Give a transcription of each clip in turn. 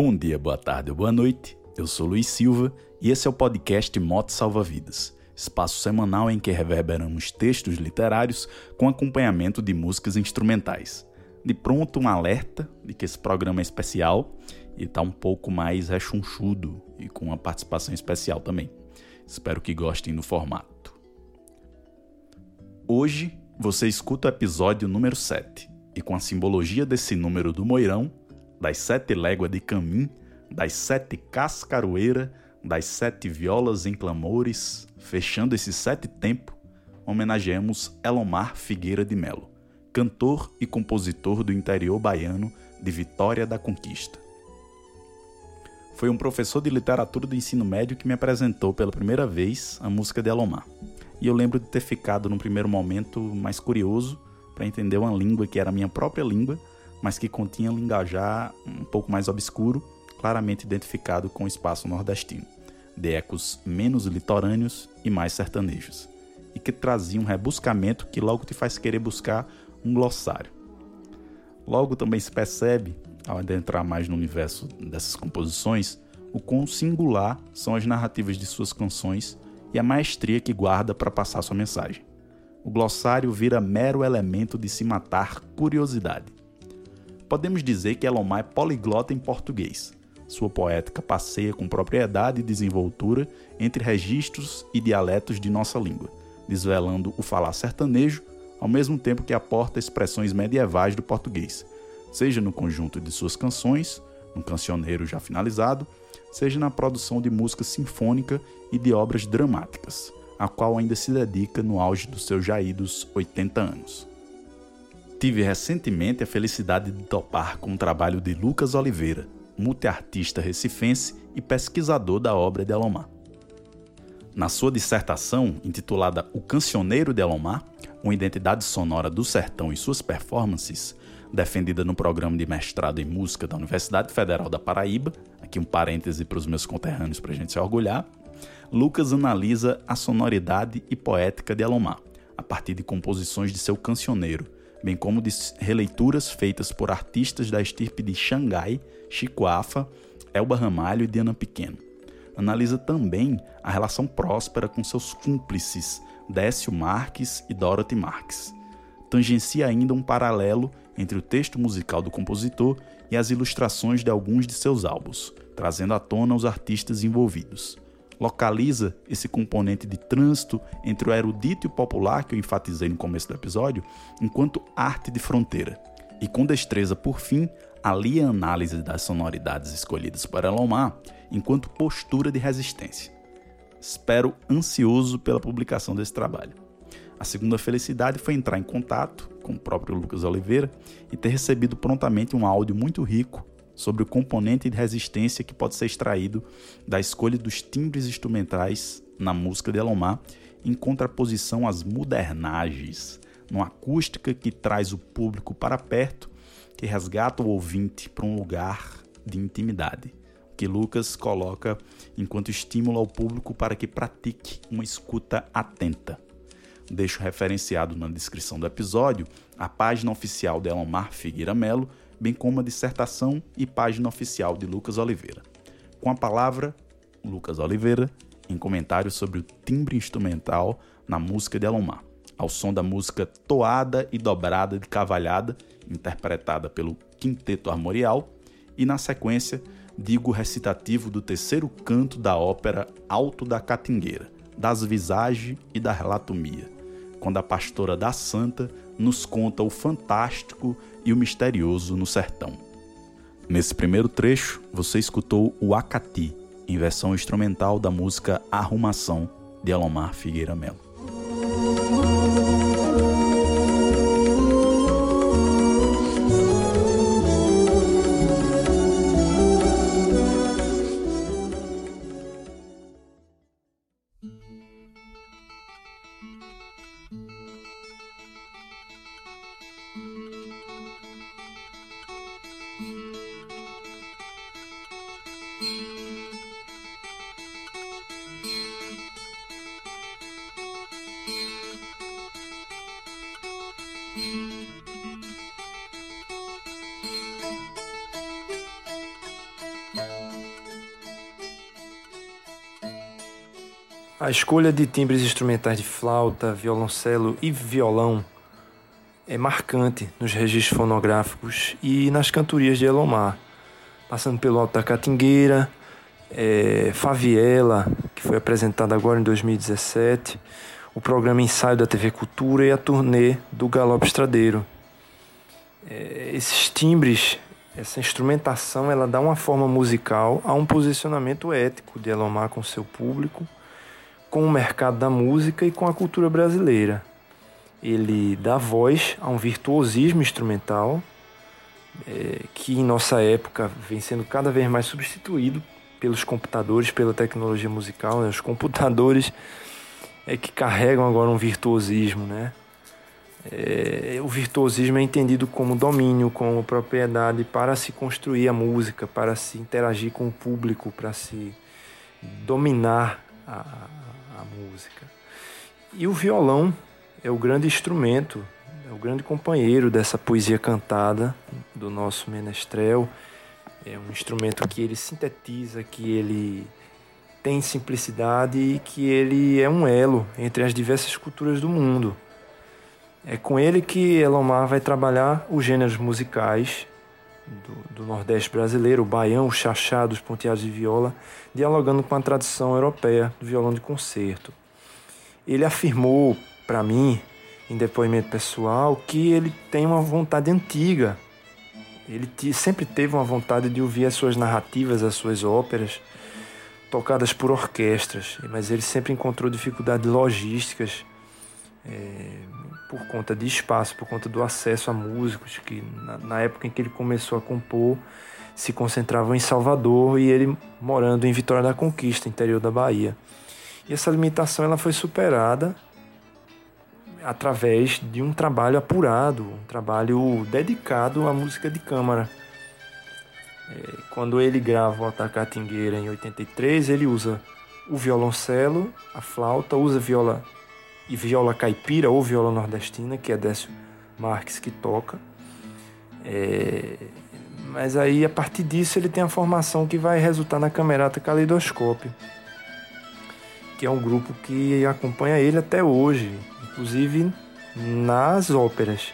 Bom dia, boa tarde ou boa noite. Eu sou Luiz Silva e esse é o podcast Moto Salva Vidas, espaço semanal em que reverberamos textos literários com acompanhamento de músicas instrumentais. De pronto, um alerta de que esse programa é especial e está um pouco mais rechonchudo e com uma participação especial também. Espero que gostem do formato. Hoje você escuta o episódio número 7 e com a simbologia desse número do Moirão, das sete léguas de caminho, das sete cascaroeiras, das sete violas em clamores, fechando esse sete tempo, homenageamos Elomar Figueira de Melo, cantor e compositor do interior baiano de Vitória da Conquista. Foi um professor de literatura do ensino médio que me apresentou pela primeira vez a música de Elomar. E eu lembro de ter ficado num primeiro momento mais curioso para entender uma língua que era a minha própria língua, mas que continha linguajar um pouco mais obscuro, claramente identificado com o espaço nordestino, de ecos menos litorâneos e mais sertanejos, e que trazia um rebuscamento que logo te faz querer buscar um glossário. Logo também se percebe, ao adentrar mais no universo dessas composições, o quão singular são as narrativas de suas canções e a maestria que guarda para passar sua mensagem. O glossário vira mero elemento de se matar curiosidade. Podemos dizer que Elomar é poliglota em português. Sua poética passeia com propriedade e desenvoltura entre registros e dialetos de nossa língua, desvelando o falar sertanejo, ao mesmo tempo que aporta expressões medievais do português, seja no conjunto de suas canções, no cancioneiro já finalizado, seja na produção de música sinfônica e de obras dramáticas, a qual ainda se dedica no auge dos seus jaídos 80 anos. Tive recentemente a felicidade de topar com o trabalho de Lucas Oliveira, multiartista recifense e pesquisador da obra de Elomar. Na sua dissertação, intitulada O Cancioneiro de Elomar, uma identidade sonora do sertão e suas performances, defendida no programa de mestrado em música da Universidade Federal da Paraíba, aqui um parêntese para os meus conterrâneos para a gente se orgulhar, Lucas analisa a sonoridade e poética de Elomar, a partir de composições de seu cancioneiro, bem como de releituras feitas por artistas da estirpe de Xangai, Chico Afa, Elba Ramalho e Diana Pequeno. Analisa também a relação próspera com seus cúmplices, Décio Marques e Dorothy Marques. Tangencia ainda um paralelo entre o texto musical do compositor e as ilustrações de alguns de seus álbuns, trazendo à tona os artistas envolvidos. Localiza esse componente de trânsito entre o erudito e o popular que eu enfatizei no começo do episódio, enquanto arte de fronteira. E com destreza, por fim, alia a análise das sonoridades escolhidas por Elomar enquanto postura de resistência. Espero ansioso pela publicação desse trabalho. A segunda felicidade foi entrar em contato com o próprio Lucas Oliveira e ter recebido prontamente um áudio muito rico sobre o componente de resistência que pode ser extraído da escolha dos timbres instrumentais na música de Elomar, em contraposição às modernagens, numa acústica que traz o público para perto, que resgata o ouvinte para um lugar de intimidade, que Lucas coloca enquanto estímulo ao público para que pratique uma escuta atenta. Deixo referenciado na descrição do episódio a página oficial de Elomar Figueira Melo, bem como a dissertação e página oficial de Lucas Oliveira. Com a palavra, Lucas Oliveira, em comentários sobre o timbre instrumental na música de Elomar, ao som da música Toada e Dobrada de Cavalhada, interpretada pelo Quinteto Armorial, e na sequência, digo o recitativo do terceiro canto da ópera Alto da Catingueira, das Visage e da Relatomia, quando a pastora da Santa nos conta o fantástico e o misterioso no sertão. Nesse primeiro trecho, você escutou o Acati, em versão instrumental da música Arrumação, de Alomar Figueira Melo. A escolha de timbres instrumentais de flauta, violoncelo e violão é marcante nos registros fonográficos e nas cantorias de Elomar, passando pelo Alto da Catingueira, é, Faviela, que foi apresentada agora em 2017, o programa Ensaio da TV Cultura e a turnê do Galope Estradeiro. É, esses timbres, essa instrumentação, ela dá uma forma musical a um posicionamento ético de Elomar com seu público com o mercado da música e com a cultura brasileira. Ele dá voz a um virtuosismo instrumental é, que em nossa época vem sendo cada vez mais substituído pelos computadores, pela tecnologia musical. Né? Os computadores é que carregam agora um virtuosismo, né? É, o virtuosismo é entendido como domínio, como propriedade para se construir a música, para se interagir com o público, para se dominar a, música. E o violão é o grande instrumento, é o grande companheiro dessa poesia cantada do nosso menestrel. É um instrumento que ele sintetiza, que ele tem simplicidade e que ele é um elo entre as diversas culturas do mundo. É com ele que Elomar vai trabalhar os gêneros musicais do, do, Nordeste brasileiro, o baião, o chachado, os ponteados de viola, dialogando com a tradição europeia do violão de concerto. Ele afirmou para mim, em depoimento pessoal, que ele tem uma vontade antiga. Ele sempre teve uma vontade de ouvir as suas narrativas, as suas óperas, tocadas por orquestras, mas ele sempre encontrou dificuldades logísticas é, por conta de espaço, por conta do acesso a músicos que na, na, época em que ele começou a compor se concentravam em Salvador e ele morando em Vitória da Conquista, interior da Bahia. E essa limitação ela foi superada através de um trabalho apurado, um trabalho dedicado à música de câmara. É, quando ele grava o Atacatingueira em 83, ele usa o violoncelo, a flauta, usa viola e viola caipira ou viola nordestina, que é Décio Marques que toca. É, mas aí, a partir disso, ele tem a formação que vai resultar na Camerata Caleidoscópio, que é um grupo que acompanha ele até hoje, inclusive nas óperas.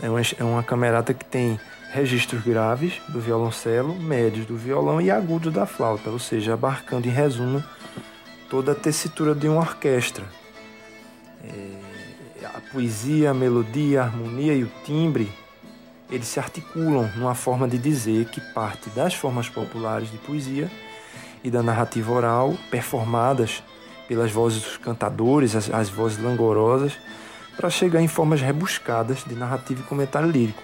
É uma, é uma camerata que tem registros graves do violoncelo, médios do violão e agudos da flauta, ou seja, abarcando em resumo toda a tessitura de uma orquestra, é, a poesia, a melodia, a harmonia e o timbre, eles se articulam numa forma de dizer que parte das formas populares de poesia e da narrativa oral, performadas pelas vozes dos cantadores, as, as vozes langorosas, para chegar em formas rebuscadas de narrativa e comentário lírico.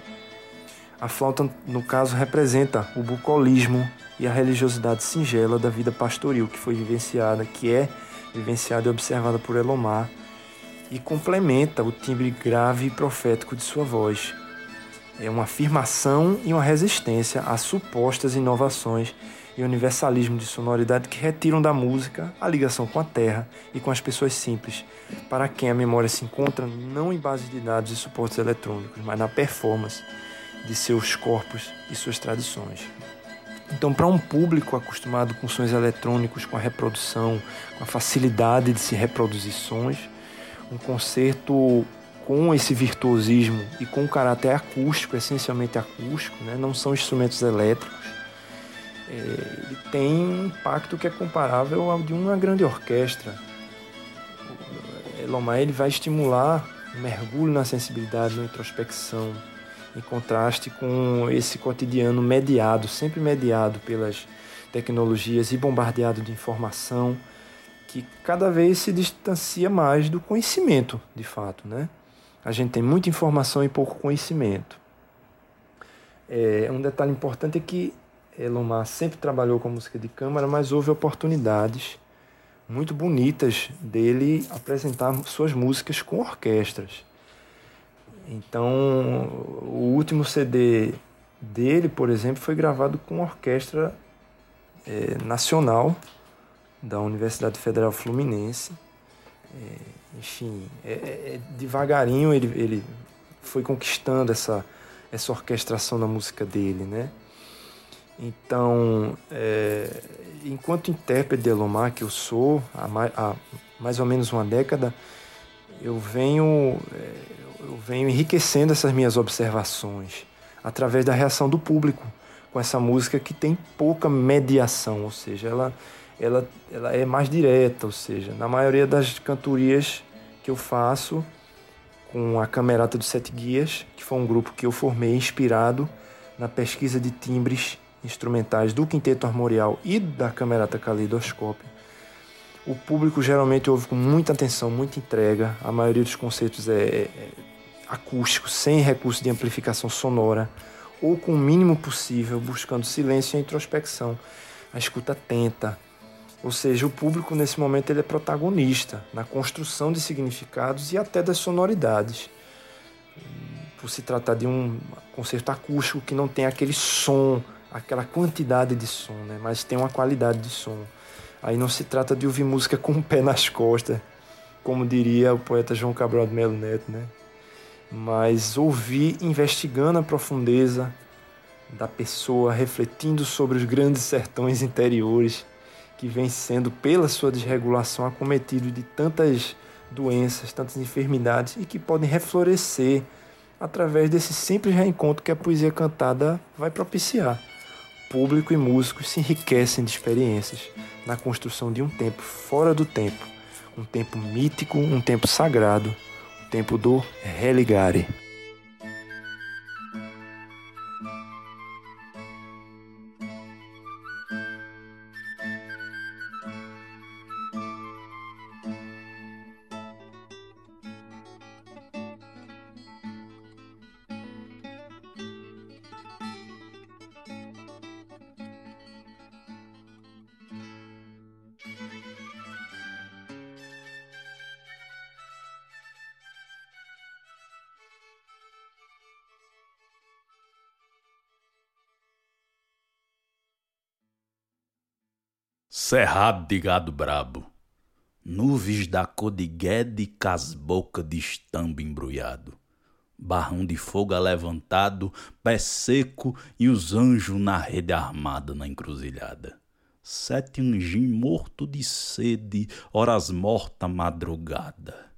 A flauta, no caso, representa o bucolismo e a religiosidade singela da vida pastoril que foi vivenciada, que é vivenciada e observada por Elomar e complementa o timbre grave e profético de sua voz. É uma afirmação e uma resistência a supostas inovações e universalismo de sonoridade que retiram da música a ligação com a terra e com as pessoas simples, para quem a memória se encontra não em bases de dados e suportes eletrônicos, mas na performance de seus corpos e suas tradições. Então, para um público acostumado com sons eletrônicos, com a reprodução, com a facilidade de se reproduzir sons, um concerto com esse virtuosismo e com um caráter acústico, essencialmente acústico, né? não são instrumentos elétricos, é, ele tem um impacto que é comparável ao de uma grande orquestra. Elomar ele vai estimular um mergulho na sensibilidade, na introspecção, em contraste com esse cotidiano mediado, sempre mediado pelas tecnologias e bombardeado de informação que cada vez se distancia mais do conhecimento, de fato, né? A gente tem muita informação e pouco conhecimento. É, um detalhe importante é que Elomar sempre trabalhou com música de câmara, mas houve oportunidades muito bonitas dele apresentar suas músicas com orquestras. Então, o último CD dele, por exemplo, foi gravado com orquestra é, nacional da Universidade Federal Fluminense. É, enfim, é, é, é, devagarinho ele, ele foi conquistando essa, essa orquestração da música dele, né? Então, é, enquanto intérprete de Elomar, que eu sou há mais, há mais ou menos uma década, eu venho, é, eu venho enriquecendo essas minhas observações através da reação do público com essa música que tem pouca mediação, ou seja, ela, ela, ela é mais direta, ou seja, na maioria das cantorias que eu faço com a Camerata dos Sete Guias, que foi um grupo que eu formei inspirado na pesquisa de timbres instrumentais do Quinteto Armorial e da Camerata Caleidoscópio. O público geralmente ouve com muita atenção, muita entrega. A maioria dos concertos é, é, é acústico, sem recurso de amplificação sonora, ou com o mínimo possível, buscando silêncio e introspecção. A escuta atenta. Ou seja, o público nesse momento ele é protagonista na construção de significados e até das sonoridades. Por se tratar de um concerto acústico que não tem aquele som aquela quantidade de som, né? mas tem uma qualidade de som. Aí não se trata de ouvir música com o pé nas costas, como diria o poeta João Cabral de Melo Neto, né? Mas ouvir investigando a profundeza da pessoa, refletindo sobre os grandes sertões interiores que vem sendo, pela sua desregulação, acometido de tantas doenças, tantas enfermidades e que podem reflorescer através desse simples reencontro que a poesia cantada vai propiciar público e músicos se enriquecem de experiências na construção de um tempo fora do tempo, um tempo mítico, um tempo sagrado, o tempo do religare. Cerrado de gado brabo, nuvens da cor de guede com as boca de estambo embrulhado, barrão de fogo levantado, pé seco e os anjos na rede armada na encruzilhada. Sete anjinhos morto de sede, horas morta madrugada.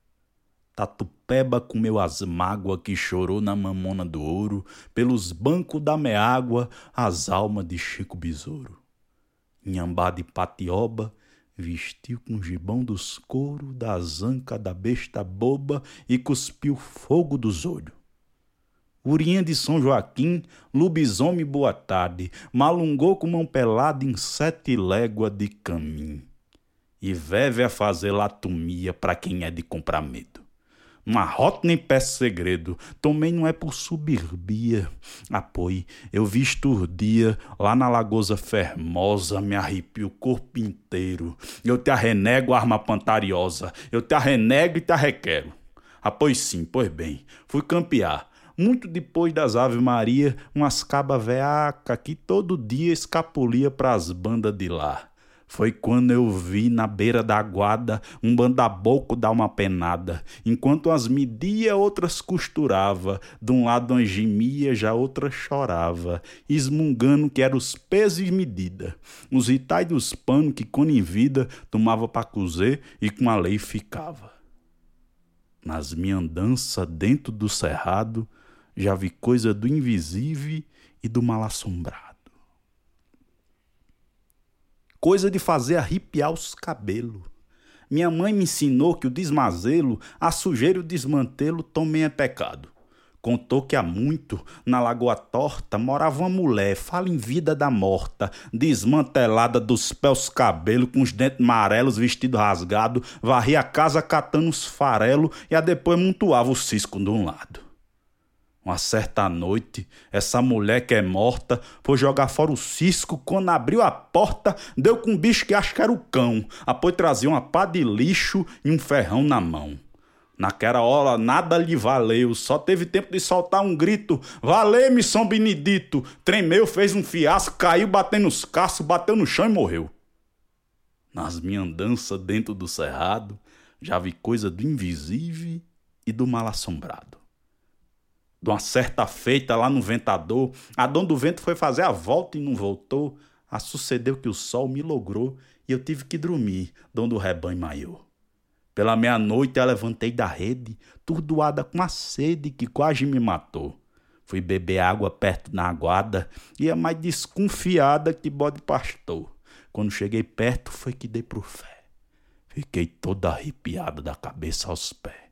Tatupeba comeu as mágoas que chorou na mamona do ouro, pelos bancos da meágua, as almas de Chico Besouro. Inhambá de patioba, vestiu com gibão dos couro, da zanca da besta boba e cuspiu fogo dos olhos. Urinha de São Joaquim, lobisomem boa tarde, malungou com mão pelada em sete léguas de caminho. E veve a fazer latomia para quem é de comprar medo. Uma rota nem peço segredo, também não é por subirbia. Apoie, eu vi esturdia lá na Lagosa Fermosa, me arrepio o corpo inteiro. Eu te arrenego, arma pantariosa, eu te arrenego e te arrequero. Ah, sim, pois bem, fui campear. Muito depois das Ave Maria, umas caba veaca que todo dia escapulia pras bandas de lá. Foi quando eu vi na beira da guada um bandaboco dar uma penada. Enquanto as media, outras costurava. De um lado uma gemia, já outra chorava. Esmungando que era os pesos e medida. Os itai dos panos que, quando em vida, tomava para cozer e com a lei ficava. Nas minha andança dentro do cerrado, já vi coisa do invisível e do mal assombrado coisa de fazer arrepiar os cabelos. Minha mãe me ensinou que o desmazelo, a sujeira e o desmantelo também é pecado. Contou que há muito, na Lagoa Torta, morava uma mulher, fala em vida da morta, desmantelada dos pés cabelos, com os dentes amarelos, vestido rasgado, varria a casa catando os farelos e a depois montuava o cisco de um lado. Uma certa noite, essa mulher que é morta foi jogar fora o cisco. Quando abriu a porta, deu com um bicho que acho que era o cão. Após trazia uma pá de lixo e um ferrão na mão. Naquela hora nada lhe valeu, só teve tempo de soltar um grito: Valeu-me, São Benedito! Tremeu, fez um fiasco, caiu batendo os caços, bateu no chão e morreu. Nas minhas andanças dentro do cerrado, já vi coisa do invisível e do mal assombrado De uma certa feita lá no ventador, a dona do vento foi fazer a volta e não voltou. A sucedeu que o sol me logrou e eu tive que dormir, dono do rebanho maior. Pela meia-noite eu levantei da rede, turdoada com a sede que quase me matou. Fui beber água perto na aguada, ia mais desconfiada que bode pastor. Quando cheguei perto foi que dei pro fé. Fiquei toda arrepiada da cabeça aos pés.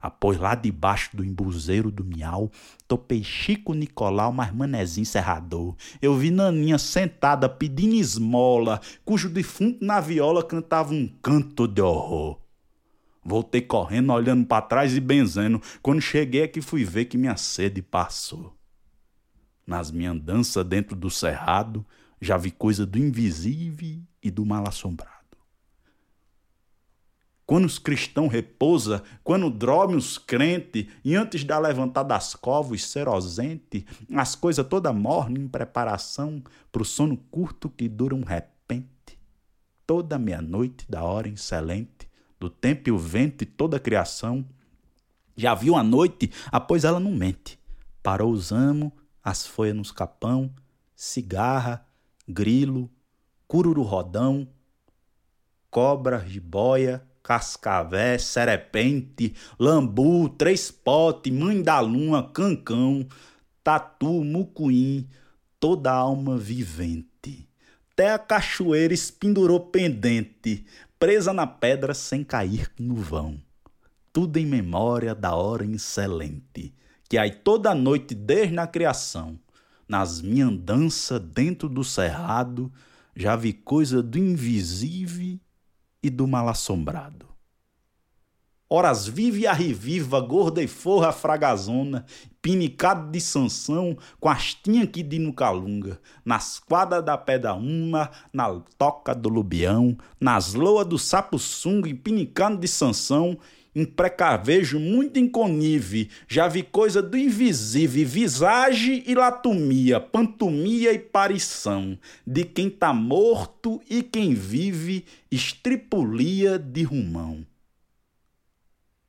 Após lá debaixo do embuzeiro do miau, topei Chico Nicolau, mas manezinho serrador. Eu vi Naninha sentada pedindo esmola, cujo defunto na viola cantava um canto de horror. Voltei correndo, olhando para trás e benzendo. Quando cheguei é que fui ver que minha sede passou. Nas minhas andanças dentro do cerrado, já vi coisa do invisível e do mal assombrado. Quando os cristãos repousa, quando dorme os crentes, e antes da levantar das covas serosente, as coisas toda mornem em preparação pro sono curto que dura um repente. Toda meia-noite da hora excelente, do tempo e o vento e toda a criação. Já viu a noite, após ela não mente. Parou os amos, as folhas nos capão, cigarra, grilo, cururu rodão, cobra, jiboia, cascavé, serepente, lambu, três pote, mãe da lua, cancão, tatu, mucuim, toda alma vivente. Até a cachoeira espendurou pendente, presa na pedra sem cair no vão. Tudo em memória da hora excelente, que aí toda noite desde a criação nas minhas andanças dentro do cerrado, já vi coisa do invisível e do mal assombrado. Horas vive a reviva, gorda e forra fragazona, pinicado de Sansão, com astinha que de no calunga, nas quadras da pedra uma, na toca do lubião, nas loas do sapo sunga, pinicado de Sansão, em precavejo muito inconive, já vi coisa do invisível, visagem e latumia, pantomia e parição, de quem tá morto e quem vive, estripulia de rumão.